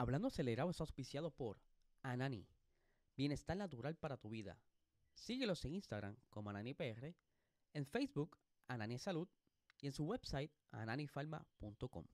Hablando Acelerado es auspiciado por Anani, bienestar natural para tu vida. Síguelos en Instagram como AnaniPR, en Facebook Anani Salud y en su website ananifarma.com.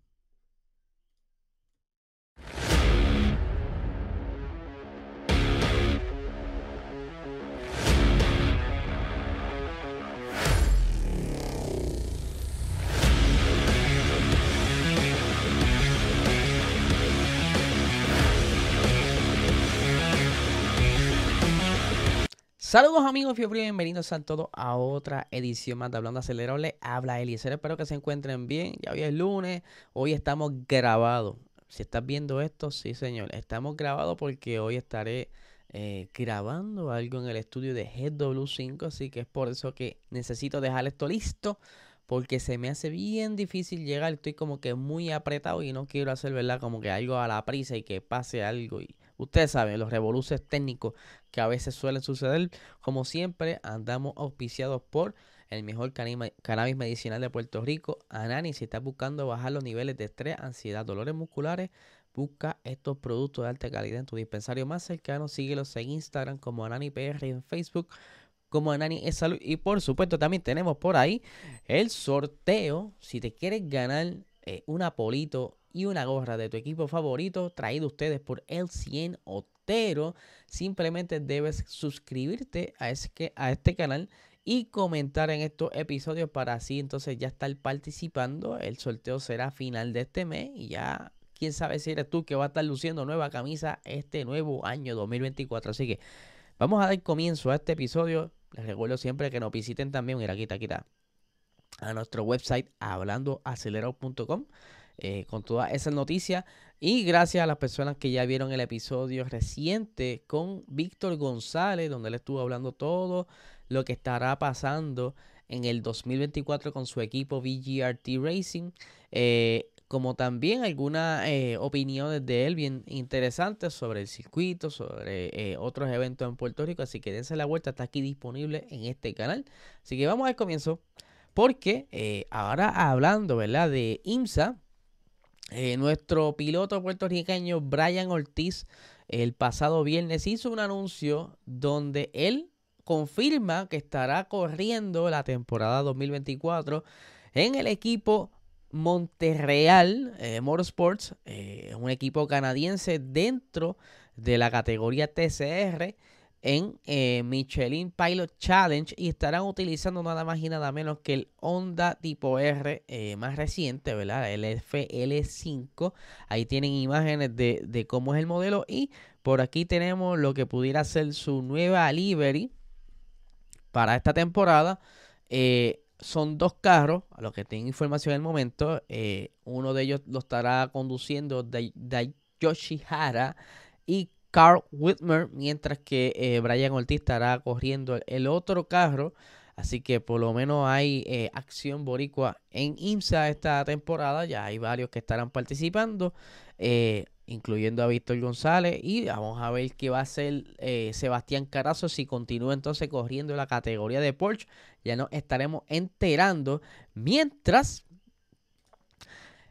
Saludos amigos, fiebre, bienvenidos a todos a otra edición más de Hablando Acelerable. Habla Eliezer, espero que se encuentren bien. Ya hoy es lunes, hoy estamos grabados. Si estás viendo esto, sí señor, estamos grabados porque hoy estaré eh, grabando algo en el estudio de GW5, así que es por eso que necesito dejar esto listo porque se me hace bien difícil llegar, estoy como que muy apretado y no quiero hacer, ¿verdad? Como que algo a la prisa y que pase algo y Ustedes saben, los revoluces técnicos que a veces suelen suceder. Como siempre, andamos auspiciados por el mejor cannabis medicinal de Puerto Rico, Anani. Si estás buscando bajar los niveles de estrés, ansiedad, dolores musculares, busca estos productos de alta calidad en tu dispensario más cercano. Síguelos en Instagram como AnaniPR y en Facebook como Anani es salud. Y por supuesto, también tenemos por ahí el sorteo. Si te quieres ganar eh, un apolito y una gorra de tu equipo favorito traído ustedes por el 100 Otero. Simplemente debes suscribirte a, a este canal y comentar en estos episodios para así entonces ya estar participando. El sorteo será final de este mes y ya quién sabe si eres tú que va a estar luciendo nueva camisa este nuevo año 2024. Así que vamos a dar comienzo a este episodio. Les recuerdo siempre que nos visiten también, mira, quita, quita, a nuestro website hablandoacelerado.com eh, con todas esas noticias. Y gracias a las personas que ya vieron el episodio reciente con Víctor González, donde él estuvo hablando todo lo que estará pasando en el 2024 con su equipo VGRT Racing. Eh, como también algunas eh, opiniones de él bien interesantes sobre el circuito, sobre otros eventos en Puerto Rico. Así que dense la vuelta, está aquí disponible en este canal. Así que vamos al comienzo, porque ahora hablando, ¿verdad? De IMSA, eh, nuestro piloto puertorriqueño Brian Ortiz el pasado viernes hizo un anuncio donde él confirma que estará corriendo la temporada 2024 en el equipo Monterreal eh, Motorsports, eh, un equipo canadiense dentro de la categoría TCR en eh, Michelin Pilot Challenge y estarán utilizando nada más y nada menos que el Honda tipo R eh, más reciente, ¿verdad? El FL5. Ahí tienen imágenes de, cómo es el modelo y por aquí tenemos lo que pudiera ser su nueva livery para esta temporada. Eh, son dos carros, a los que tengo información en el momento. uno de ellos lo estará conduciendo Daiyoshi Hara y Carl Whitmer, mientras que eh, Brian Ortiz estará corriendo el otro carro. Así que por lo menos hay eh, acción boricua en IMSA esta temporada. Ya hay varios que estarán participando, eh, incluyendo a Víctor González. Y vamos a ver qué va a hacer Sebastián Carazo si continúa entonces corriendo la categoría de Porsche. Ya nos estaremos enterando. Mientras,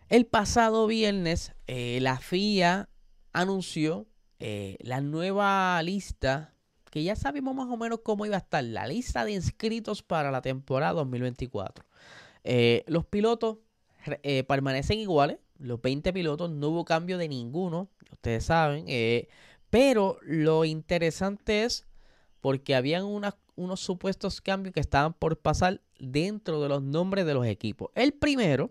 el pasado viernes, la FIA anunció eh, la nueva lista, que ya sabemos más o menos cómo iba a estar, la lista de inscritos para la temporada 2024. Eh, los pilotos eh, permanecen iguales, los 20 pilotos, no hubo cambio de ninguno, ustedes saben, pero lo interesante es porque habían unos supuestos cambios que estaban por pasar dentro de los nombres de los equipos. El primero,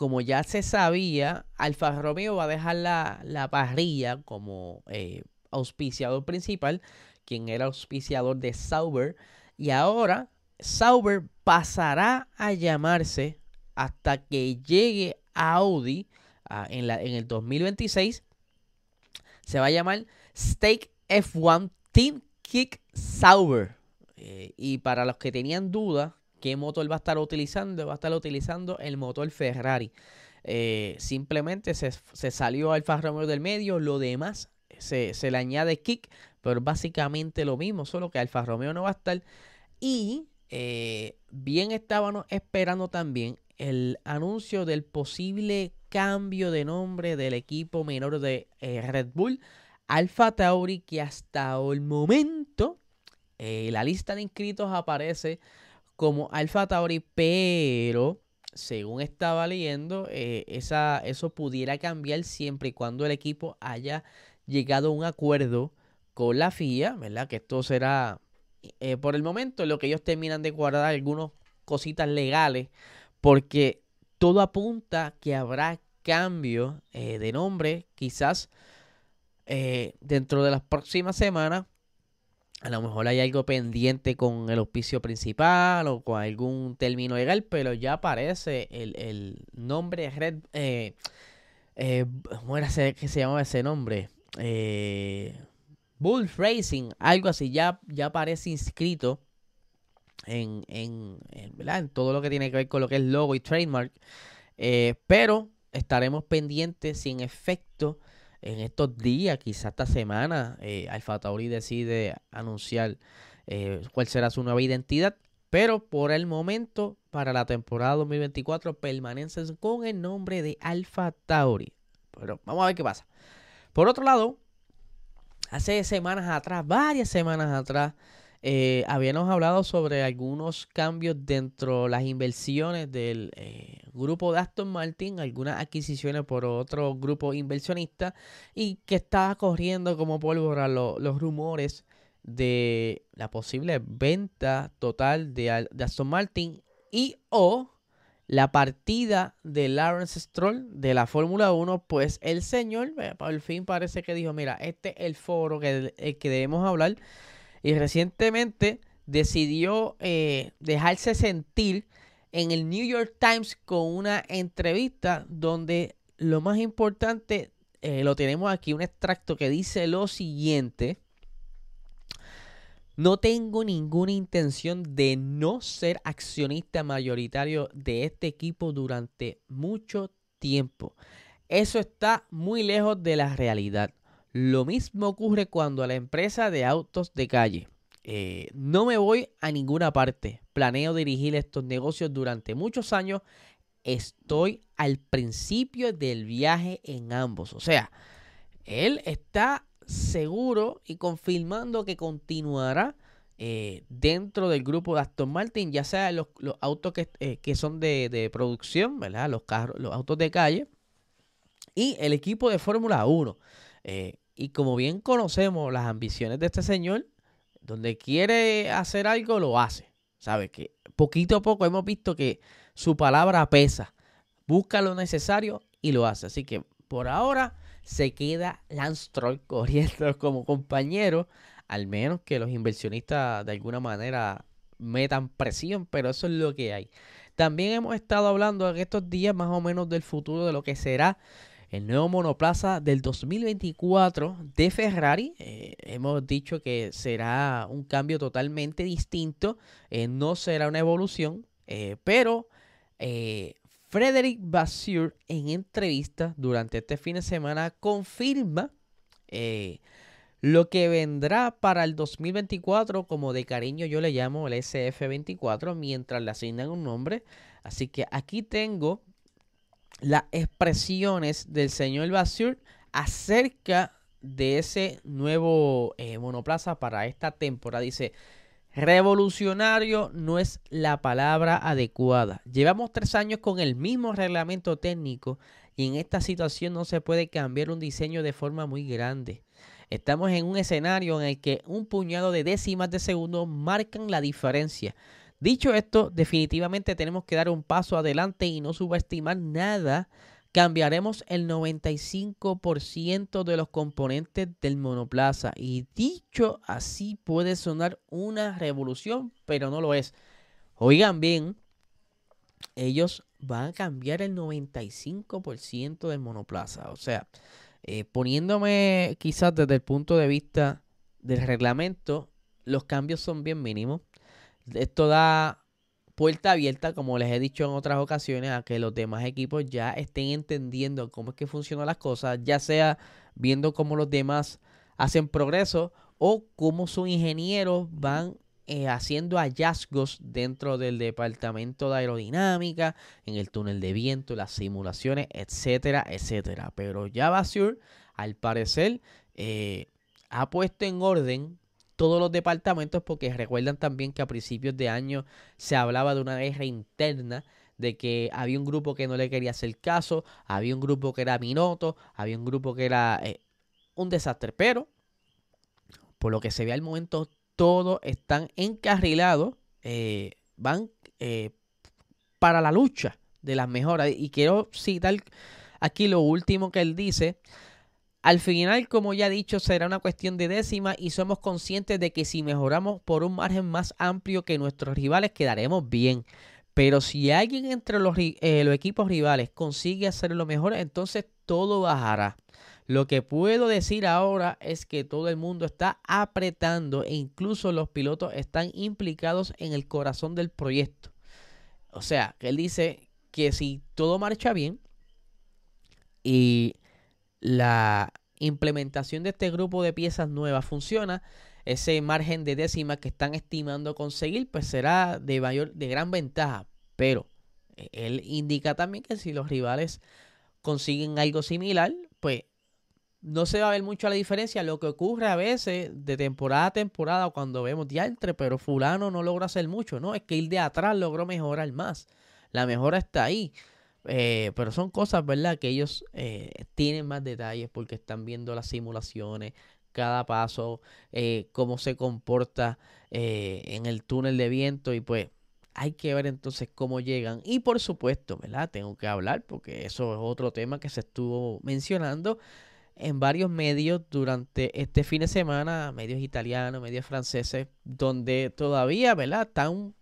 como ya se sabía, Alfa Romeo va a dejar la, parrilla como eh, auspiciador principal, quien era auspiciador de Sauber, y ahora Sauber pasará a llamarse hasta que llegue Audi en, la, en el 2026. Se va a llamar Stake F1 Team Kick Sauber. Eh, y para los que tenían dudas, ¿Qué motor va a estar utilizando? Va a estar utilizando el motor Ferrari. Eh, simplemente se, salió Alfa Romeo del medio, lo demás se, le añade kick, pero básicamente lo mismo, solo que Alfa Romeo no va a estar. Y eh, bien estábamos esperando también el anuncio del posible cambio de nombre del equipo menor de eh, Red Bull, Alfa Tauri, que hasta el momento la lista de inscritos aparece como Alfa Tauri, pero según estaba leyendo, eh, esa, eso pudiera cambiar siempre y cuando el equipo haya llegado a un acuerdo con la FIA, ¿verdad? Que esto será eh, por el momento lo que ellos terminan de guardar algunas cositas legales, porque todo apunta que habrá cambio eh, de nombre, quizás dentro de las próximas semanas a lo mejor hay algo pendiente con el auspicio principal o con algún término legal, pero ya aparece el, nombre Red. Eh, eh, ¿Cómo era que se llamaba ese nombre? Eh, Bull Racing, algo así, ya, ya aparece inscrito en, en, en, todo lo que tiene que ver con lo que es logo y trademark. Eh, pero estaremos pendientes si en efecto en estos días, quizás esta semana, eh, Alfa Tauri decide anunciar eh, cuál será su nueva identidad. Pero por el momento, para la temporada 2024, permanecen con el nombre de Alfa Tauri. Pero vamos a ver qué pasa. Por otro lado, hace semanas atrás, varias semanas atrás, eh, habíamos hablado sobre algunos cambios dentro de las inversiones del eh, grupo de Aston Martin, algunas adquisiciones por otro grupo inversionista y que estaba corriendo como pólvora los rumores de la posible venta total de, Aston Martin y o la partida de Lawrence Stroll de la Fórmula 1, pues el señor al fin parece que dijo, mira, este es el foro que, que debemos hablar y recientemente decidió eh, dejarse sentir en el New York Times con una entrevista donde lo más importante, eh, lo tenemos aquí, un extracto que dice lo siguiente. No tengo ninguna intención de no ser accionista mayoritario de este equipo durante mucho tiempo. Eso está muy lejos de la realidad. Lo mismo ocurre cuando a la empresa de autos de calle. Eh, no me voy a ninguna parte. Planeo dirigir estos negocios durante muchos años. Estoy al principio del viaje en ambos. O sea, él está seguro y confirmando que continuará eh, dentro del grupo de Aston Martin, ya sea los, autos que, eh, son de, producción, ¿verdad? Los carros, los autos de calle y el equipo de Fórmula 1. Eh, y como bien conocemos las ambiciones de este señor, donde quiere hacer algo, lo hace. ¿Sabe? Que poquito a poco hemos visto que su palabra pesa. Busca lo necesario y lo hace. Así que por ahora se queda Lance corriendo como compañero. Al menos que los inversionistas de alguna manera metan presión, pero eso es lo que hay. También hemos estado hablando en estos días más o menos del futuro de lo que será el nuevo monoplaza del 2024 de Ferrari. Eh, hemos dicho que será un cambio totalmente distinto, eh, no será una evolución, eh, pero Frederick Vasseur en entrevista durante este fin de semana confirma lo que vendrá para el 2024, como de cariño yo le llamo el SF24, mientras le asignan un nombre. Así que aquí tengo las expresiones del señor Basur acerca de ese nuevo eh, monoplaza para esta temporada. Dice, revolucionario no es la palabra adecuada. Llevamos tres años con el mismo reglamento técnico y en esta situación no se puede cambiar un diseño de forma muy grande. Estamos en un escenario en el que un puñado de décimas de segundo marcan la diferencia. Dicho esto, definitivamente tenemos que dar un paso adelante y no subestimar nada. Cambiaremos el 95% de los componentes del monoplaza. Y dicho así puede sonar una revolución, pero no lo es. Oigan bien, ellos van a cambiar el 95% del monoplaza. O sea, eh, poniéndome quizás desde el punto de vista del reglamento, los cambios son bien mínimos esto da puerta abierta, como les he dicho en otras ocasiones, a que los demás equipos ya estén entendiendo cómo es que funcionan las cosas, ya sea viendo cómo los demás hacen progreso o cómo sus ingenieros van eh, haciendo hallazgos dentro del departamento de aerodinámica, en el túnel de viento, las simulaciones, etcétera, etcétera. Pero ya Basur, al parecer, eh, ha puesto en orden todos los departamentos porque recuerdan también que a principios de año se hablaba de una guerra interna de que había un grupo que no le quería hacer caso, había un grupo que era Minoto, había un grupo que era eh, un desastre, pero por lo que se ve al momento, todos están encarrilados, eh, van eh, para la lucha de las mejoras. Y quiero citar aquí lo último que él dice. Al final, como ya he dicho, será una cuestión de décima y somos conscientes de que si mejoramos por un margen más amplio que nuestros rivales, quedaremos bien. Pero si alguien entre los, eh, los equipos rivales consigue hacer lo mejor, entonces todo bajará. Lo que puedo decir ahora es que todo el mundo está apretando e incluso los pilotos están implicados en el corazón del proyecto. O sea, él dice que si todo marcha bien y la implementación de este grupo de piezas nuevas funciona, ese margen de décimas que están estimando conseguir, pues será de mayor, de gran ventaja. Pero eh, él indica también que si los rivales consiguen algo similar, pues no se va a ver mucho la diferencia. Lo que ocurre a veces de temporada a temporada cuando vemos diantre, pero fulano no logra hacer mucho, ¿no? Es que el de atrás logró mejorar más. La mejora está ahí. Eh, pero son cosas, ¿verdad? Que ellos eh, tienen más detalles porque están viendo las simulaciones, cada paso, eh, cómo se comporta en el túnel de viento y pues hay que ver entonces cómo llegan. Y por supuesto, ¿verdad? Tengo que hablar porque eso es otro tema que se estuvo mencionando en varios medios durante este fin de semana, medios italianos, medios franceses, donde todavía, ¿verdad? Están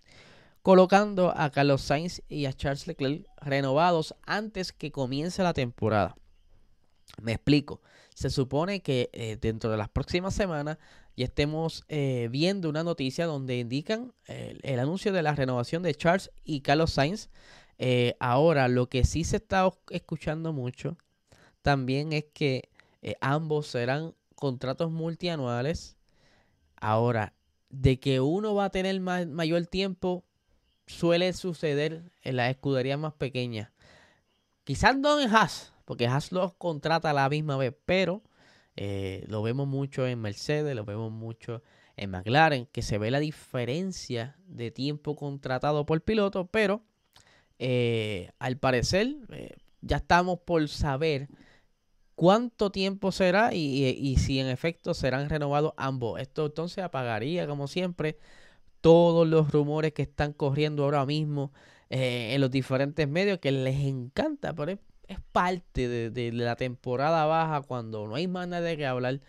colocando a Carlos Sainz y a Charles Leclerc renovados antes que comience la temporada. Me explico. Se supone que eh, dentro de las próximas semanas ya estemos eh, viendo una noticia donde indican eh, el anuncio de la renovación de Charles y Carlos Sainz. ahora, lo que sí se está escuchando mucho también es que ambos serán contratos multianuales. Ahora, de que uno va a tener mayor tiempo, suele suceder en las escuderías más pequeñas. Quizás no en Haas, porque Haas los contrata la misma vez, pero eh, lo vemos mucho en Mercedes, lo vemos mucho en McLaren, que se ve la diferencia de tiempo contratado por piloto, pero eh, al parecer ya estamos por saber cuánto tiempo será y, si en efecto serán renovados ambos. Esto entonces apagaría, como siempre, todos los rumores que están corriendo ahora mismo eh, en los diferentes medios que les encanta, pero es, parte de, la temporada baja cuando no hay más nada de que hablar.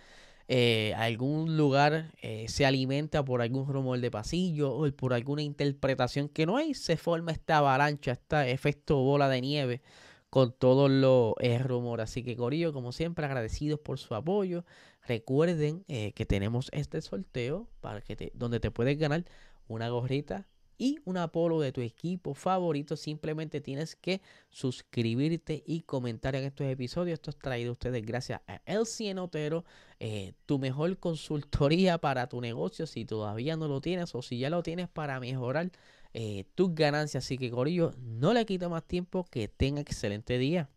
Eh, algún lugar eh, se alimenta por algún rumor de pasillo o por alguna interpretación que no hay, se forma esta avalancha, este efecto bola de nieve con todos los eh, rumores. Así que Corillo, como siempre, agradecidos por su apoyo. Recuerden eh, que tenemos este sorteo para que donde te puedes ganar una gorrita y un Apolo de tu equipo favorito. Simplemente tienes que suscribirte y comentar en estos episodios. Esto es traído a ustedes gracias a El Otero, eh, tu mejor consultoría para tu negocio. Si todavía no lo tienes o si ya lo tienes para mejorar eh, tus ganancias. Así que, Corillo, no le quita más tiempo. Que tenga excelente día.